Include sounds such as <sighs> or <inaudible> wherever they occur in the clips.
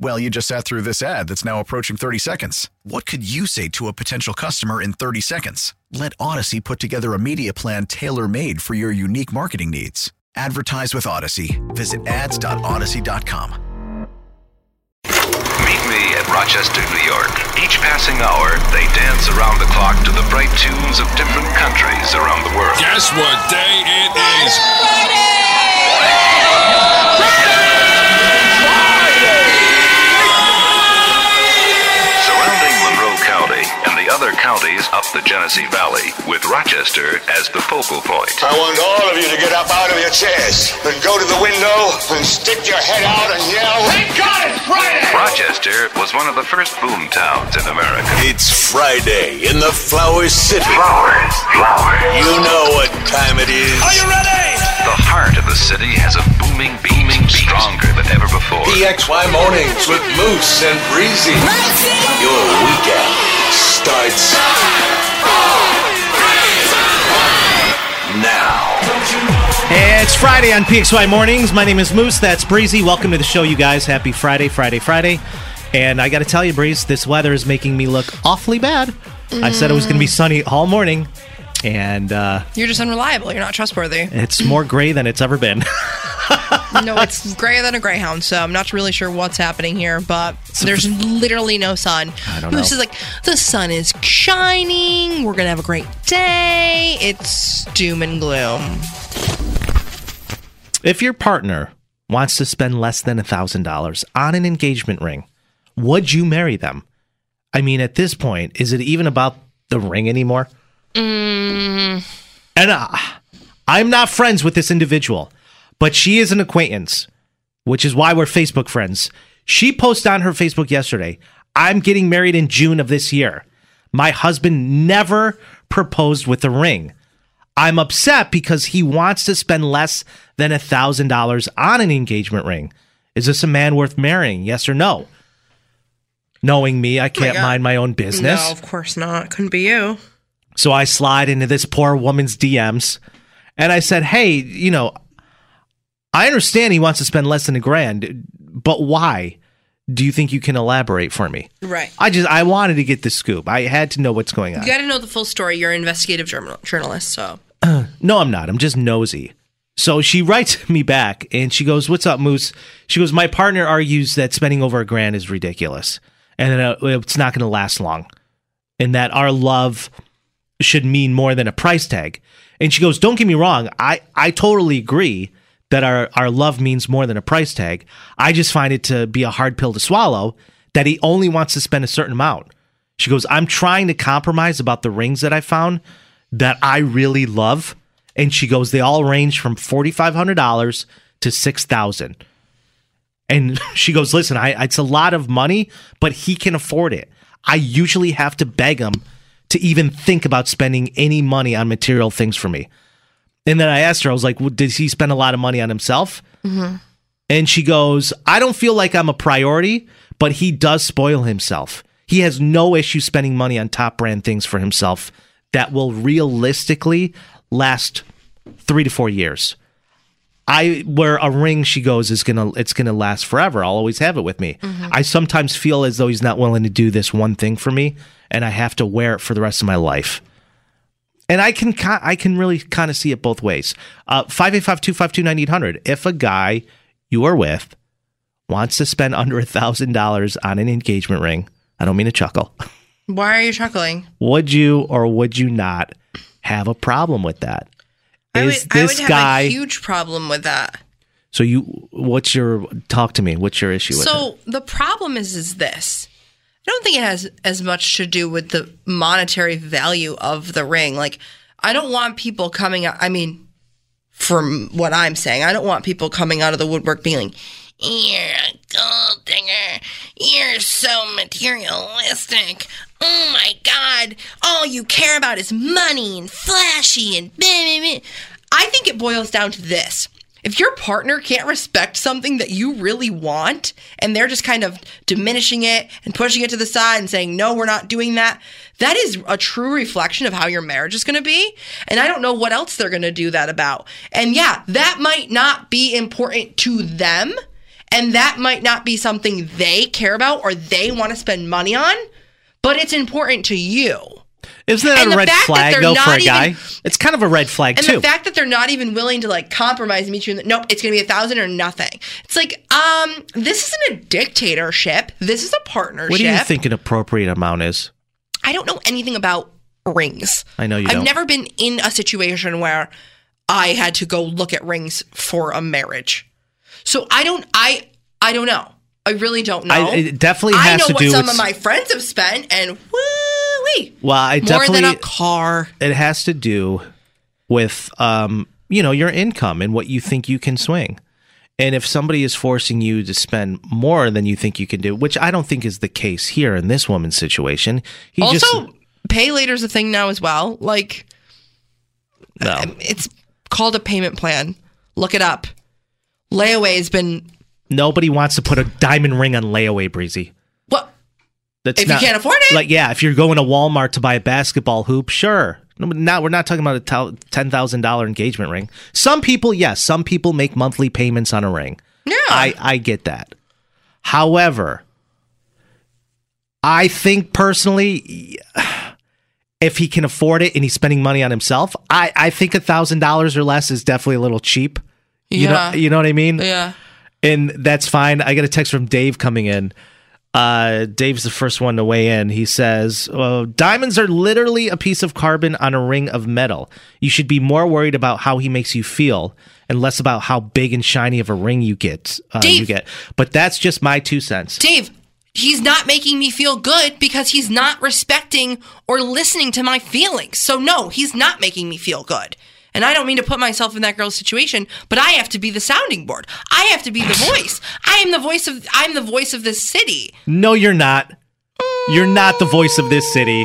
Well, you just sat through this ad that's now approaching 30 seconds. What could you say to a potential customer in 30 seconds? Let Odyssey put together a media plan tailor made for your unique marketing needs. Advertise with Odyssey. Visit ads.odyssey.com. Meet me at Rochester, New York. Each passing hour, they dance around the clock to the bright tunes of different countries around the world. Guess what day it is? Surrounding other up the Genesee Valley, with Rochester as the focal point. I want all of you to get up out of your chairs and go to the window and stick your head out and yell, Thank God it's Friday! Rochester was one of the first boom towns in America. It's Friday in the Flower City. Flowers, flowers. You know what time it is. Are you ready? The heart of the city has a booming, beaming, stronger than ever before. PXY Mornings with Moose and Breezy. Your weekend starts now. It's Friday on PXY Mornings. My name is Moose. That's Breezy. Welcome to the show, you guys. Happy Friday, Friday, Friday. And I got to tell you, Breeze, this weather is making me look awfully bad. I said it was going to be sunny all morning, and uh, You're just unreliable. You're not trustworthy. it's more gray than it's ever been. <laughs> no, it's grayer than a greyhound, so I'm not really sure what's happening here, but there's literally no sun. I don't Moose know. is like, the sun is shining. We're going to have a great day. It's doom and gloom. if your partner wants to spend less than a $1,000 on an engagement ring, would you marry them? I mean, at this point, is it even about the ring anymore? And uh, I'm not friends with this individual, but she is an acquaintance, which is why we're Facebook friends. She posted on her Facebook yesterday, I'm getting married in June of this year. My husband never proposed with a ring. I'm upset because he wants to spend less than a thousand dollars on an engagement ring. Is this a man worth marrying? Yes or no? Knowing me, I can't God. mind my own business. No, of course not. Couldn't be you. So I slide into this poor woman's DMs and I said, Hey, you know, I understand he wants to spend less than a grand, but why? Do you think you can elaborate for me? Right. I just, I wanted to get the scoop. I had to know what's going on. You got to know the full story. You're an investigative journal- journalist, so. <clears throat> No, I'm not. I'm just nosy. So she writes <laughs> me back and she goes, What's up, Moose? She goes, My partner argues that spending over a grand is ridiculous and that uh, it's not going to last long and that our love should mean more than a price tag. And she goes, Don't get me wrong. I, I totally agree that our, our love means more than a price tag. I just find it to be a hard pill to swallow that he only wants to spend a certain amount. She goes, I'm trying to compromise about the rings that I found that I really love. And she goes, they all range from $4,500 to 6000 And <laughs> she goes, listen, I, it's a lot of money, but he can afford it. I usually have to beg him to even think about spending any money on material things for me. And then I asked her, I was like, well, did he spend a lot of money on himself? Mm-hmm. And she goes, I don't feel like I'm a priority, but he does spoil himself. He has no issue spending money on top brand things for himself that will realistically last three to four years. I where a ring she goes is gonna it's gonna last forever. I'll always have it with me. I sometimes feel as though he's not willing to do this one thing for me, and I have to wear it for the rest of my life. And I can I can really kind of see it both ways. Uh, Five eight five two five two nine eight hundred. If a guy you are with wants to spend under a thousand dollars on an engagement ring, I don't mean to chuckle. Why are you chuckling? Would you or would you not have a problem with that? I would, Is I this would have a huge problem with that. so you, what's your talk to me? What's your issue with? So the problem is is this. I don't think it has as much to do with the monetary value of the ring. Like I don't want people coming out I mean from what I'm saying, I don't want people coming out of the woodwork being like, You're a gold digger. You're so materialistic. Oh my god. All you care about is money and flashy and blah, blah, blah." I think it boils down to this. If your partner can't respect something that you really want and they're just kind of diminishing it and pushing it to the side and saying, no, we're not doing that, that is a true reflection of how your marriage is going to be. And I don't know what else they're going to do that about. And yeah, that might not be important to them. And that might not be something they care about or they want to spend money on, but it's important to you. Isn't that and a red flag though for a guy? even- it's kind of a red flag And too. And the fact that they're not even willing to like compromise and meet you in the, nope, it's gonna be a thousand or nothing. It's like, um, this isn't a dictatorship. This is a partnership. what do you think an appropriate amount is? I don't know anything about rings. I know you I've don't. never been in a situation where I had to go look at rings for a marriage. So I don't I I don't know. I really don't know. I, it definitely I has know to what do some with. of my friends have spent and woo well, I more definitely than a car. it has to do with um, you know, your income and what you think you can swing. And if somebody is forcing you to spend more than you think you can do, which I don't think is the case here in this woman's situation, he Also, just pay later is a thing now as well. Like no. it's called a payment plan. Look it up. Layaway has been Nobody wants to put a diamond ring on layaway, Breezy. what? That's If you can't afford it? Like, yeah, if you're going to Walmart to buy a basketball hoop, sure. No, but Now we're not talking about a ten thousand dollar engagement ring. Some people, yes, some people make monthly payments on a ring. Yeah. I I get that. However, I think personally, if he can afford it and he's spending money on himself, I I think a thousand dollars or less is definitely a little cheap. You Yeah. know, you know what I mean? yeah. And that's fine. I got a text from Dave coming in. Uh, Dave's the first one to weigh in. He says, well, "Diamonds are literally a piece of carbon on a ring of metal. You should be more worried about how he makes you feel, and less about how big and shiny of a ring you get. Uh, Dave. you get. But that's just my two cents. Dave, he's not making me feel good because he's not respecting or listening to my feelings. So no, he's not making me feel good. And I don't mean to put myself in that girl's situation, but I have to be the sounding board. I have to be the voice. I am the voice of I'm the voice of this city. No, you're not. You're not the voice of this city.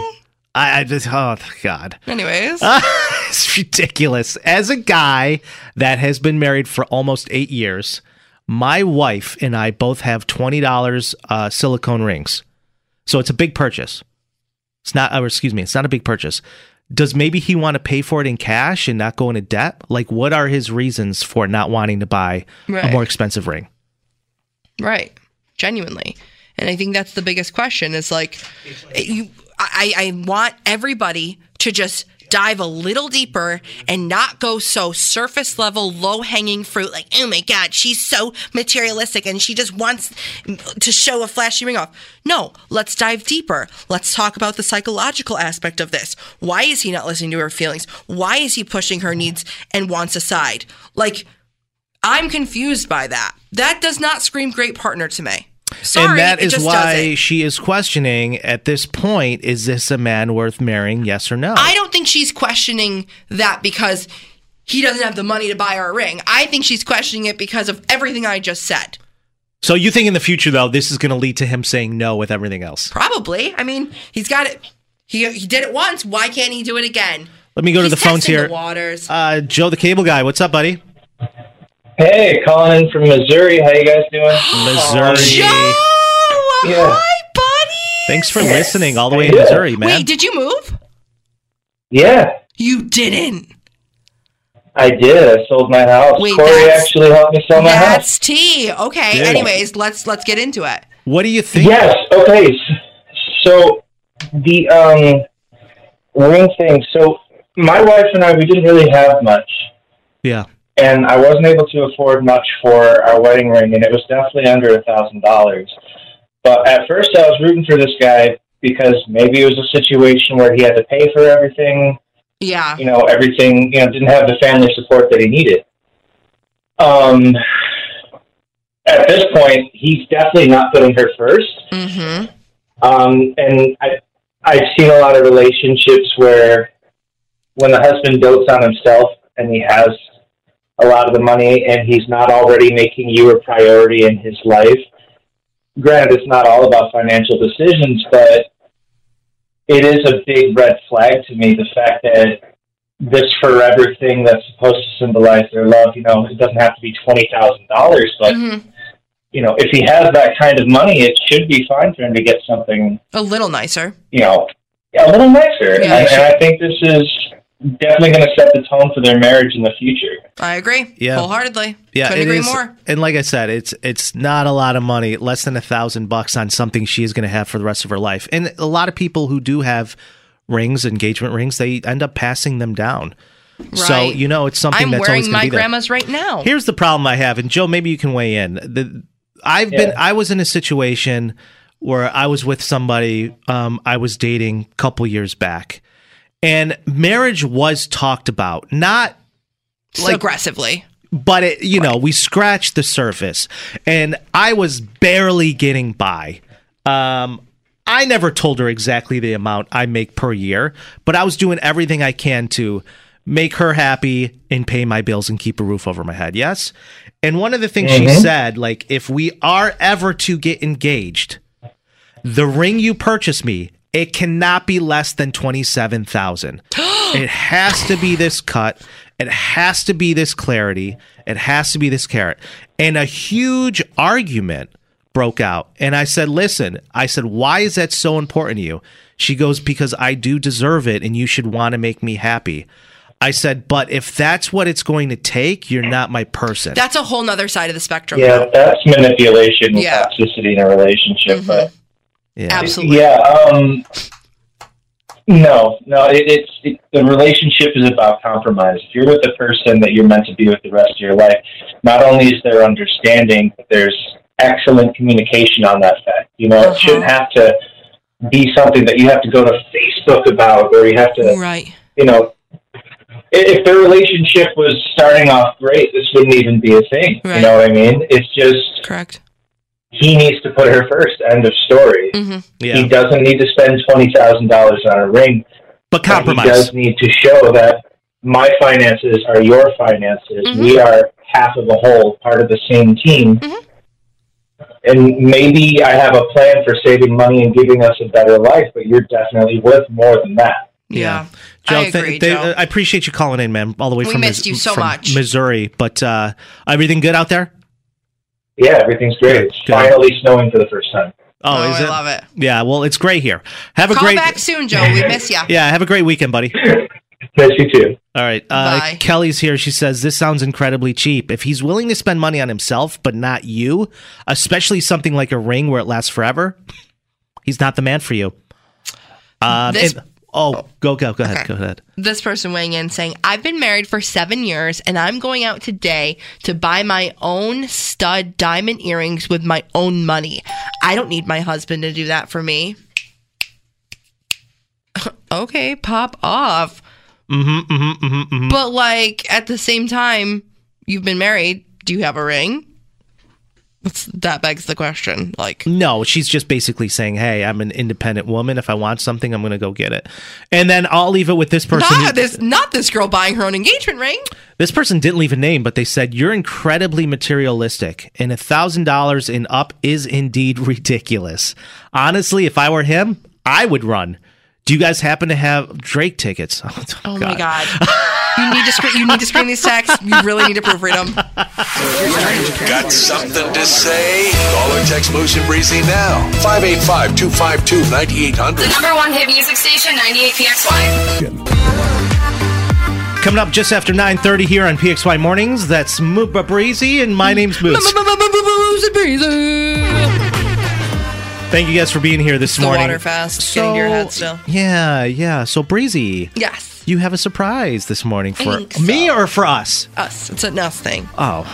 I, I just, oh God. Anyways, <laughs> it's ridiculous. As a guy that has been married for almost eight years, my wife and I both have twenty dollars uh, silicone rings, so it's a big purchase. It's not, or excuse me, it's not a big purchase. Does maybe he want to pay for it in cash and not go into debt? Like, what are his reasons for not wanting to buy a more expensive ring? Right. Genuinely. And I think that's the biggest question is like you I, I want everybody to just dive a little deeper and not go so surface level, low hanging fruit, like, oh my God, she's so materialistic and she just wants to show a flashy ring off. No, let's dive deeper. Let's talk about the psychological aspect of this. Why is he not listening to her feelings? Why is he pushing her needs and wants aside? Like, I'm confused by that. That does not scream great partner to me. Sorry, and that is why doesn't. she is questioning at this point: Is this a man worth marrying? Yes or no? I don't think she's questioning that because he doesn't have the money to buy her a ring. I think she's questioning it because of everything I just said. So you think in the future though this is going to lead to him saying no with everything else? Probably. I mean, he's got it. He he did it once. Why can't he do it again? Let me go to the phones here. The waters. Uh, Joe, the cable guy. What's up, buddy? Hey, calling in from Missouri. How you guys doing? <gasps> Missouri. Joe, Yeah. hi, buddy. Thanks for listening all the way in Yeah. Missouri, man. Wait, did you move? Yeah. You didn't. I did. I sold my house. Wait, Corey that's- actually helped me sell my house. That's tea. Okay. Yeah. Anyways, let's let's get into it. What do you think? Yes. Okay. s- So the um ring thing. So my wife and I, we didn't really have much, Yeah. And I wasn't able to afford much for our wedding ring, and it was definitely under a thousand dollars. But at first, I was rooting for this guy because maybe it was a situation where he had to pay for everything. Yeah. You know, everything. You know, didn't have the family support that he needed. Um. At this point, he's definitely not putting her first. Mm-hmm. Um, and I, I've seen a lot of relationships where when the husband dotes on himself and he has a lot of the money and he's not already making you a priority in his life. Granted, it's not all about financial decisions, but it is a big red flag to me the fact that this forever thing that's supposed to symbolize their love, you know, it doesn't have to be twenty thousand dollars, but Mm-hmm. you know, if he has that kind of money, it should be fine for him to get something, A little nicer. you know, a little nicer. Yeah, and, sure. and I think this is definitely going to set the tone for their marriage in the future. I agree. Yeah. Wholeheartedly. Yeah, Couldn't agree is- more. And like I said, it's it's not a lot of money, less than a thousand bucks on something she is going to have for the rest of her life. And a lot of people who do have rings, engagement rings, they end up passing them down. So you know, it's something I'm that's wearing going to my be there. grandma's right now. Here's the problem I have, and Joe, maybe you can weigh in. The, I've been I was in a situation where I was with somebody um, I was dating a couple years back, and marriage was talked about, not So like- aggressively. but it, you know, we scratched the surface, and I was barely getting by. Um, I never told her exactly the amount I make per year, but I was doing everything I can to make her happy and pay my bills and keep a roof over my head. Yes. And one of the things she said, like, if we are ever to get engaged, the ring you purchase me, it cannot be less than 27,000. <gasps> it has to be this cut. It has to be this clarity. It has to be this carrot. And a huge argument broke out. And I said, "Listen, I said, why is that so important to you?" She goes, "Because I do deserve it and you should want to make me happy." I said, "But if that's what it's going to take, you're not my person." That's a whole nother side of the spectrum. Yeah, that's manipulation with Yeah. toxicity in a relationship. But mm-hmm. Yeah. Absolutely. yeah, um, no, no, it, it's it, the relationship is about compromise. If you're with the person that you're meant to be with the rest of your life, not only is there understanding, but there's excellent communication on that fact. You know, Uh-huh. it shouldn't have to be something that you have to go to Facebook about, or you have to, Right. you know. If their relationship was starting off great, this wouldn't even be a thing. Right. You know what I mean? It's just Correct. He needs to put her first. End of story. hmm He doesn't need to spend twenty thousand dollars on a ring. But but He compromise. does need to show that my finances are your finances. Mhm. We are half of a whole, part of the same team. Mhm. And maybe I have a plan for saving money and giving us a better life, but you're definitely worth more than that. Yeah. Joe, I agree, th- Joe. I appreciate you calling in, man, all the way We from missed you so from much. Missouri. But uh, everything good out there? Yeah, everything's great. It's Good. finally snowing for the first time. Oh, Oh, is I it? love it. Yeah, well, it's great here. Have a Call great back soon, Joe. We miss you. <laughs> Yeah, have a great weekend, buddy. <laughs> Miss you too. All right. Uh, Bye. Kelly's here. She says, This sounds incredibly cheap. If he's willing to spend money on himself, but not you, especially something like a ring where it lasts forever, he's not the man for you. Um, This- and- oh, go, go, go ahead. Okay. Go ahead. This person weighing in saying, I've been married for seven years and I'm going out today to buy my own stud diamond earrings with my own money. I don't need my husband to do that for me. <laughs> okay, pop off. Mm-hmm, mm-hmm, mm-hmm, mm-hmm. But, like, at the same time, you've been married. Do you have a ring? That begs the question. Like, No, she's just basically saying, Hey, I'm an independent woman. If I want something, I'm going to go get it. And then I'll leave it with this person. not this, not this girl buying her own engagement ring. This person didn't leave a name, but they said you're incredibly materialistic, and a thousand dollars in up is indeed <laughs> ridiculous. Honestly, if I were him, I would run. Do you guys happen to have Drake tickets? <laughs> Oh, oh my god! <laughs> you need to screen. You need to screen these texts. You really need to proofread them. Got something to say? Call or text Moose and Breezy now. 585 252 9800. The number one hit music station, 98 PXY. Coming up just after 9.30 here on PXY Mornings, that's Mooba Breezy, and my name's Moose. Thank you guys for being here this The morning. water fast, getting to your head still. Yeah, yeah. So, Breezy, Yes, you have a surprise this morning for me so. or for us? us. It's a us thing. Oh,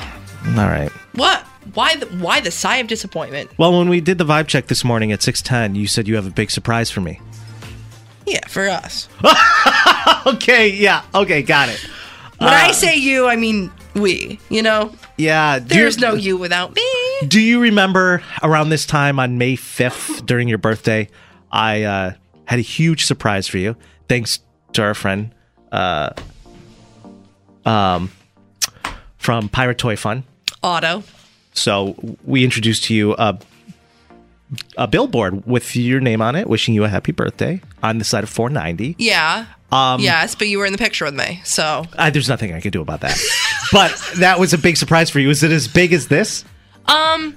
all right. What? Why? The, why the sigh of disappointment? Well, when we did the vibe check this morning at 6.10, you said you have a big surprise for me. Yeah, for us. <laughs> Okay, yeah. Okay, got it. When Uh, I say you, I mean we. You know, Yeah. there's no you without me. Do you remember around this time on May 5th during your birthday, I uh, had a huge surprise for you thanks to our friend uh, um, from Pirate Toy Fun. Auto. So we introduced to you a, a billboard with your name on it, wishing you a happy birthday on the side of 490. Yeah. Um, yes, but you were in the picture with me, so Uh, there's nothing I could do about that. <laughs> but that was a big surprise for you. Is it as big as this? um,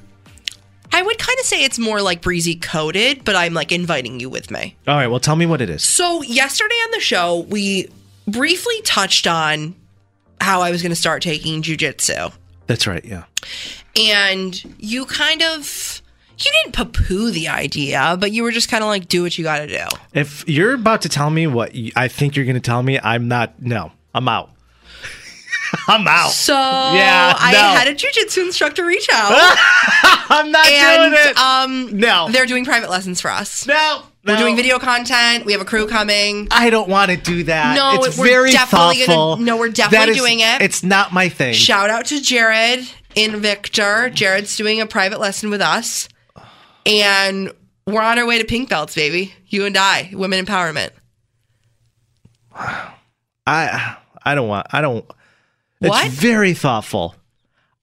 I would kind of say it's more like breezy coated, but I'm like inviting you with me. All right, well, tell me what it is. So yesterday on the show, we briefly touched on how I was going to start taking jujitsu, That's right, yeah. and you kind of you didn't poo-poo the idea, but you were just kind of like, do what you got to do. If you're about to tell me what y- I think you're going to tell me, I'm not. No, I'm out. <laughs> I'm out. So Yeah, I no. had a jujitsu instructor reach out, <laughs> I'm not and doing it. um, no, they're doing private lessons for us. no, We're no. doing video content. We have a crew coming. I don't want to do that. No, it's we're very definitely gonna- thoughtful. no, we're definitely is- doing it. It's not my thing. Shout out to Jared in Victor. Jared's doing a private lesson with us. And we're on our way to pink belts, baby. You and I, women empowerment. I I don't want. I don't. What? It's very thoughtful.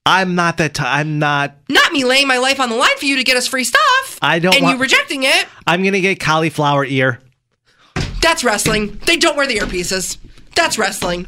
I'm not that. T- I'm not. Not me laying my life on the line for you to get us free stuff. I don't And want- you rejecting it. I'm gonna get cauliflower ear. That's wrestling. They don't wear the earpieces. That's wrestling.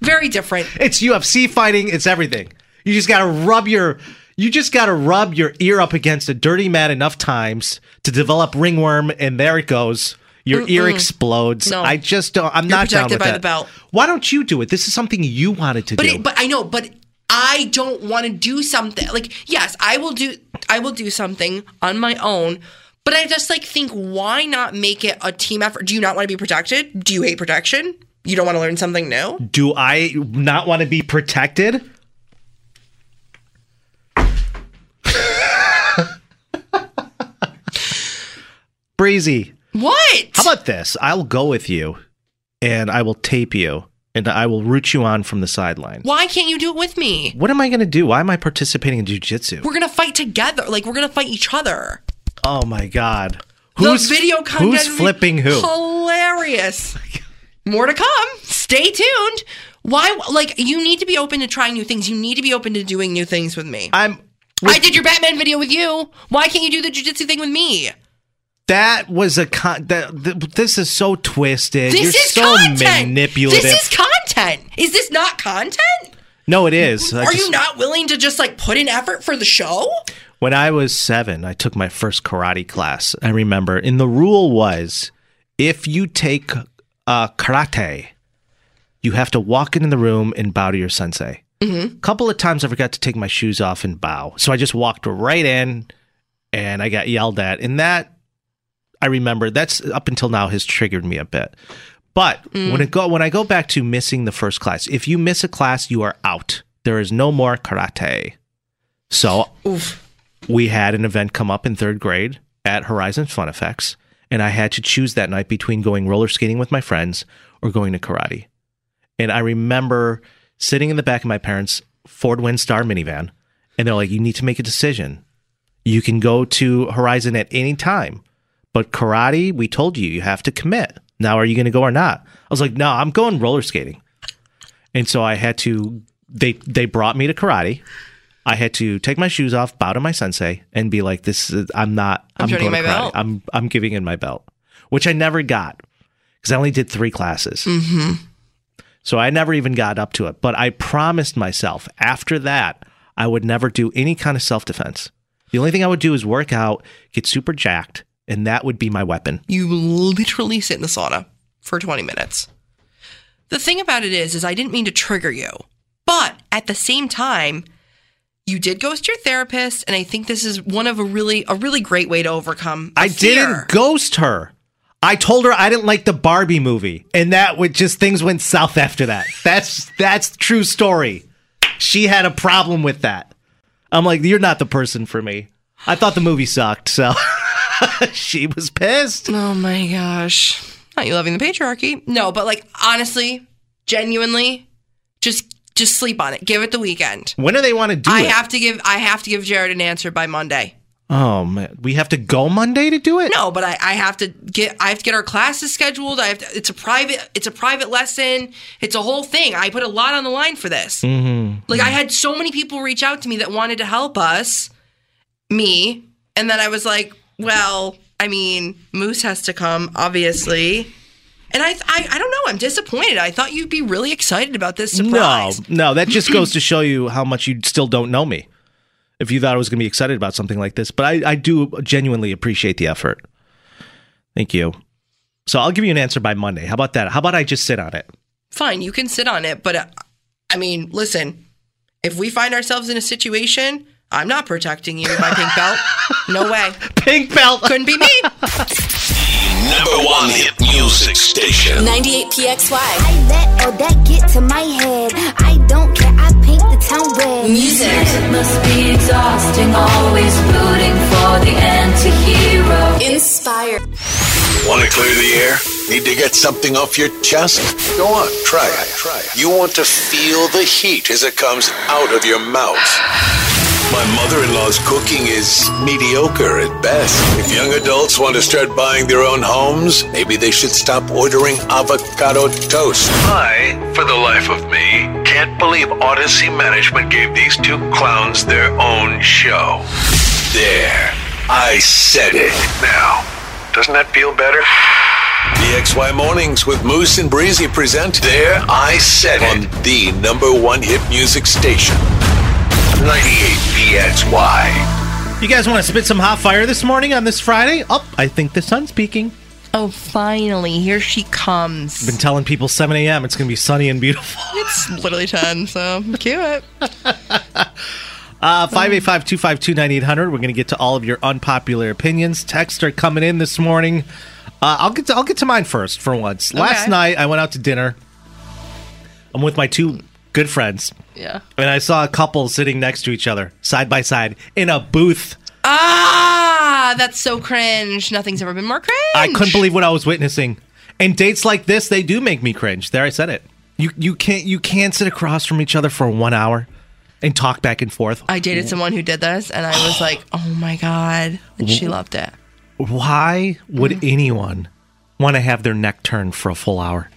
Very different. It's UFC fighting. It's everything. You just gotta rub your. You just gotta rub your ear up against a dirty mat enough times to develop ringworm, and there it goes. Your ear explodes. No. I just don't. I'm You're not down with by that. the belt. Why don't you do it? This is something you wanted to But do. it, but I know, but I don't want to do something. Like, yes, I will do I will do something on my own, but I just like think why not make it a team effort? Do you not want to be protected? Do you hate protection? You don't want to learn something new? do I not want to be protected? <laughs> Breezy. What? How about this? I'll go with you and I will tape you and I will root you on from the sideline. why can't you do it with me? What am I going to do? Why am I participating in jujitsu? We're gonna fight together. Like we're gonna fight each other. Oh my god. the video Who's flipping who? Hilarious. <laughs> Oh More to come. Stay tuned. Why? Like you need to be open to trying new things. You need to be open to doing new things with me. I'm I did your Batman video with you. Why can't you do the jujitsu thing with me? That was a con that, th- this is so twisted. This You're is so content. manipulative. This is content. Is this not content? no, it is. I Are just- you not willing to just like put in effort for the show? When I was seven, I took my first karate class. I remember, and the rule was if you take uh, karate, you have to walk into the room and bow to your sensei. A couple of times I forgot to take my shoes off and bow. So I just walked right in and I got yelled at. And that, I remember, that's up until now has triggered me a bit. But when it go when I go back to missing the first class, if you miss a class, you are out. There is no more karate. So we had an event come up in third grade at Horizon Fun Effects, and I had to choose that night between going roller skating with my friends or going to karate. And I remember sitting in the back of my parents' Ford Windstar minivan, and they're like, "You need to make a decision. You can go to Horizon at any time, but karate, we told you you have to commit. Now, are you going to go or not?" I was like, "No, I'm going roller skating." And so I had to. They they brought me to karate. I had to take my shoes off, bow to my sensei, and be like, "This is I'm not. I'm turning going to my karate. belt." I'm I'm giving in my belt," which I never got because I only did three classes. Mm-hmm. So I never even got up to it. But I promised myself after that I would never do any kind of self defense. The only thing I would do is work out, get super jacked, and that would be my weapon. You literally sit in the sauna for 20 minutes. the thing about it is, is I didn't mean to trigger you, but at the same time, you did ghost your therapist, and I think this is one of a really a really great way to overcome. I fear. didn't ghost her. I told her I didn't like the Barbie movie, and that would just things went south after that. <laughs> That's that's true story. She had a problem with that. I'm like, you're not the person for me. I thought the movie sucked, so <laughs> <laughs> she was pissed. Oh my gosh. Not you loving the patriarchy. No, but like honestly, genuinely, just just sleep on it. Give it the weekend. When do they want to do I it? have to give I have to give Jared an answer by Monday. oh man, we have to go Monday to do it. No, but I, I have to get I have to get our classes scheduled. I have to it's a private it's a private lesson. It's a whole thing. I put a lot on the line for this. Mm-hmm. Like I had so many people reach out to me that wanted to help us, me, and then I was like, well, I mean, Moose has to come, obviously. And I, I, I don't know. I'm disappointed. I thought you'd be really excited about this surprise. No, no, that just goes to show you how much you still don't know me. If you thought I was going to be excited about something like this, but I, I do genuinely appreciate the effort. Thank you. So I'll give you an answer by Monday. How about that? How about I just sit on it? Fine, you can sit on it, but uh, I mean, listen. If we find ourselves in a situation, I'm not protecting you, my pink belt. No way. <laughs> Pink belt. Couldn't be me. Number one hit music station. 98 PXY. I let all that get to my head. I don't care. I paint the town red. Music. It must be exhausting, always rooting for the anti-hero. Inspire. Want to clear the air? Need to get something off your chest? Go on, try it. Try it. You want to feel the heat as it comes out of your mouth. My mother in law's cooking is mediocre at best. If young adults want to start buying their own homes, maybe they should stop ordering avocado toast. I, for the life of me, can't believe Odyssey Management gave these two clowns their own show. There. I said it. Now, doesn't that feel better? PXY Mornings with Moose and Breezy present There I Said It on the number one hit music station. 98 PXY. You guys want to spit some hot fire this morning on this Friday? Oh, I think the sun's peaking. Oh, finally, here she comes. Been telling people 7 a.m. It's going to be sunny and beautiful. <laughs> It's literally 10, so cue it. <laughs> Uh, 585 252 9800. We're going to get to all of your unpopular opinions. Texts are coming in this morning. Uh, I'll get to, I'll get to mine first for once. Last night I went out to dinner. I'm with my two good friends, Yeah. and I saw a couple sitting next to each other, side by side, in a booth. Ah, that's so cringe. Nothing's ever been more cringe. I couldn't believe what I was witnessing. And dates like this, they do make me cringe. There, I said it. You you can't you can't sit across from each other for one hour and talk back and forth. I dated someone who did this, and I was like, oh my God. And she loved it. Why would Mm. anyone want to have their neck turned for a full hour?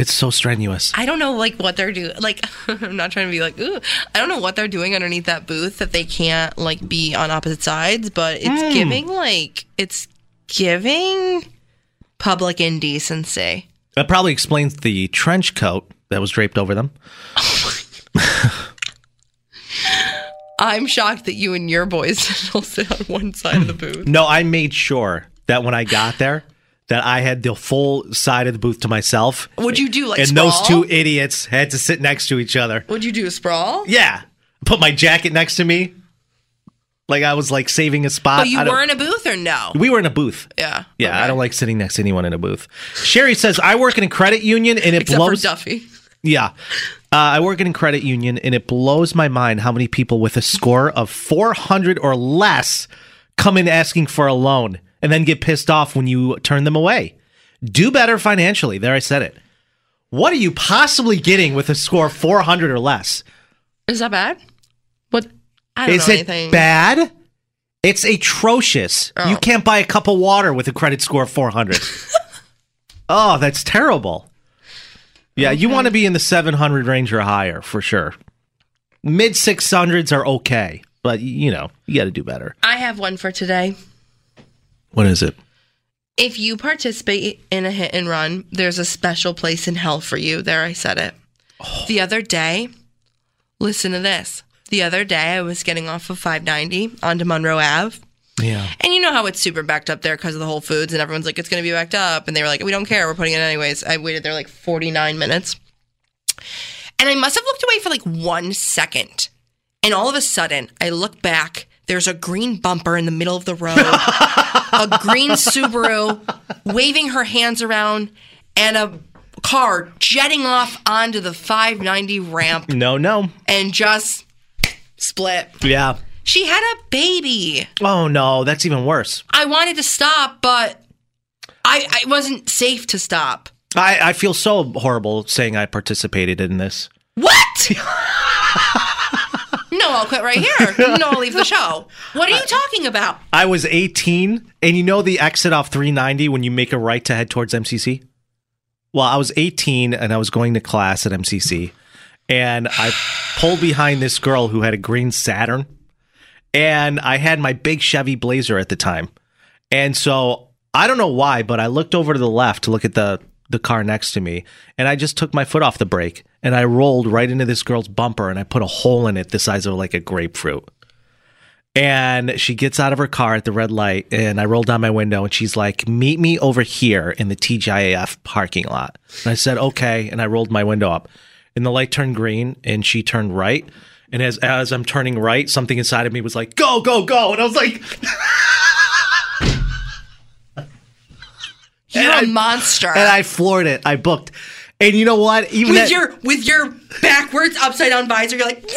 It's so strenuous. I don't know, like, what they're doing. Like, <laughs> I'm not trying to be like, ooh. I don't know what they're doing underneath that booth that they can't, like, be on opposite sides, but it's Mm. giving, like, it's giving public indecency. That probably explains the trench coat that was draped over them. <laughs> I'm shocked that you and your boys will sit on one side of the booth. No, I made sure that when I got there, that I had the full side of the booth to myself. Would you do, like, and sprawl? those two idiots had to sit next to each other. Would you do a sprawl? Yeah, put my jacket next to me, like I was like saving a spot. But you were in a booth or no? We were in a booth. Yeah. Yeah, okay. I don't like sitting next to anyone in a booth. Sherry says I work in a credit union and it Except blows. Duffy. Yeah. Uh, I work in a credit union and it blows my mind how many people with a score of 400 or less come in asking for a loan and then get pissed off when you turn them away. Do better financially. There, I said it. What are you possibly getting with a score of 400 or less? Is that bad? What? I don't Is know it anything. bad? It's atrocious. Oh. You can't buy a cup of water with a credit score of 400. <laughs> oh, that's terrible. Yeah, you want to be in the 700 range or higher for sure. Mid 600s are okay, but you know, you got to do better. I have one for today. What is it? If you participate in a hit and run, there's a special place in hell for you. There, I said it. Oh. The other day, listen to this. The other day, I was getting off of 590 onto Monroe Ave. Yeah. And you know how it's super backed up there because of the Whole Foods, and everyone's like, it's going to be backed up. And they were like, we don't care. We're putting it anyways. I waited there like 49 minutes. And I must have looked away for like one second. And all of a sudden, I look back. There's a green bumper in the middle of the road, a green <laughs> Subaru waving her hands around, and a car jetting off onto the 590 ramp No, no. and just split. Yeah. She had a baby. Oh no, that's even worse. I wanted to stop, but I, I wasn't safe to stop. I, I feel so horrible saying I participated in this. What? <laughs> I'll quit right here. <laughs> No, I'll leave the show. What are you talking about? I was 18, and you know the exit off 390 when you make a right to head towards MCC? Well, I was 18 and I was going to class at MCC, and I pulled behind this girl who had a green Saturn, and I had my big Chevy Blazer at the time. And so I don't know why, but I looked over to the left to look at the the car next to me, and I just took my foot off the brake and I rolled right into this girl's bumper and I put a hole in it the size of like a grapefruit. And she gets out of her car at the red light, and I roll down my window, and she's like, "Meet me over here in the TGIF parking lot." And I said, "Okay," and I rolled my window up, and the light turned green, and she turned right. And as as I'm turning right, something inside of me was like, "Go, go, go!" And I was like, <laughs> You're And a I- monster. and I floored it. I booked, and you know what? Even with at- your with your backwards upside down visor, you're like,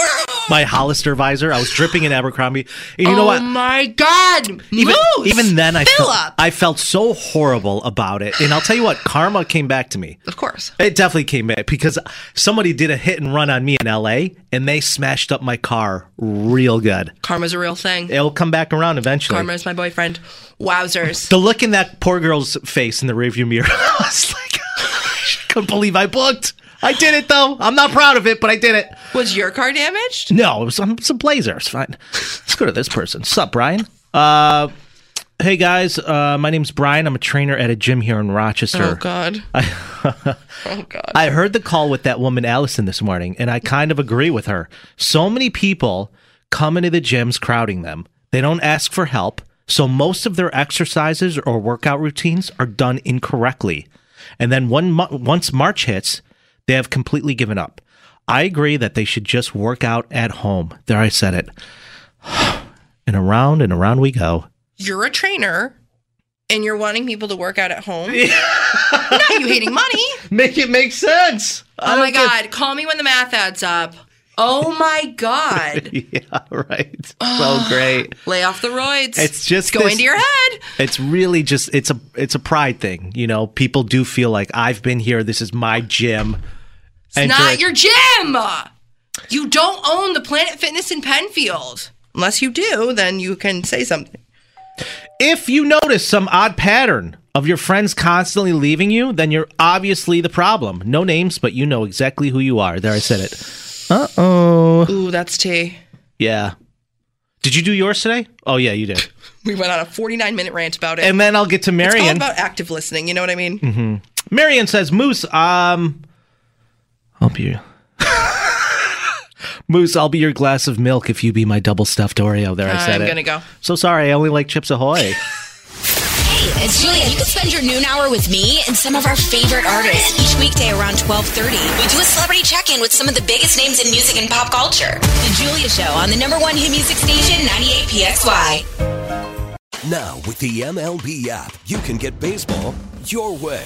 my Hollister visor, I was dripping in Abercrombie, and you know oh what? my god, even, Moose! even then I felt, I felt so horrible about it and i'll tell you what karma came back to me of course it definitely came back because somebody did a hit and run on me in la and they smashed up my car real good Karma's a real thing. it'll come back around eventually Karma's my boyfriend. Wowzers. the look in that poor girl's face in the rearview mirror <laughs> I was like couldn't believe I booked I did it though I'm not proud of it but I did it Was your car damaged? no it was, some a blazer it's fine let's go to this person sup Brian uh Hey guys, uh, my name's Brian. I'm a trainer at a gym here in Rochester. Oh god. <laughs> I, Oh god. I heard the call with that woman Allison this morning, and I kind of agree with her. So many people come into the gyms crowding them. They don't ask for help, so most of their exercises or workout routines are done incorrectly. And then one once March hits, they have completely given up. I agree that they should just work out at home. There, I said it. <sighs> And around and around we go. You're a trainer and you're wanting people to work out at home. <laughs> Not you hating money. Make it make sense. I Oh my don't get- god, call me when the math adds up. Oh my god. <laughs> yeah, right. So <sighs> great. Lay off the roids. It's just go this- into your head. It's really just it's a it's a pride thing, you know. People do feel like I've been here. This is my gym. It's not your gym. You don't own the Planet Fitness in Penfield. Unless you do, then you can say something. If you notice some odd pattern of your friends constantly leaving you, then you're obviously the problem. No names, but you know exactly who you are. There, I said it. Uh oh. Ooh, that's tea. Yeah. Did you do yours today? Oh yeah, you did. <laughs> We went on a 49 minute rant about it. And then I'll get to it's all Marion. about active listening. You know what I mean? hmm Marion says, Moose, um, I'll be <laughs> Moose, I'll be your glass of milk if you be my double stuffed Oreo. There, I said I'm it. gonna go. So sorry, I only like Chips Ahoy. <laughs> It's Julia. You can spend your noon hour with me and some of our favorite artists each weekday around 12:30. We do a celebrity check-in with some of the biggest names in music and pop culture. The Julia Show on the number one hit music station, 98 PXY. Now, with the MLB app, you can get baseball your way.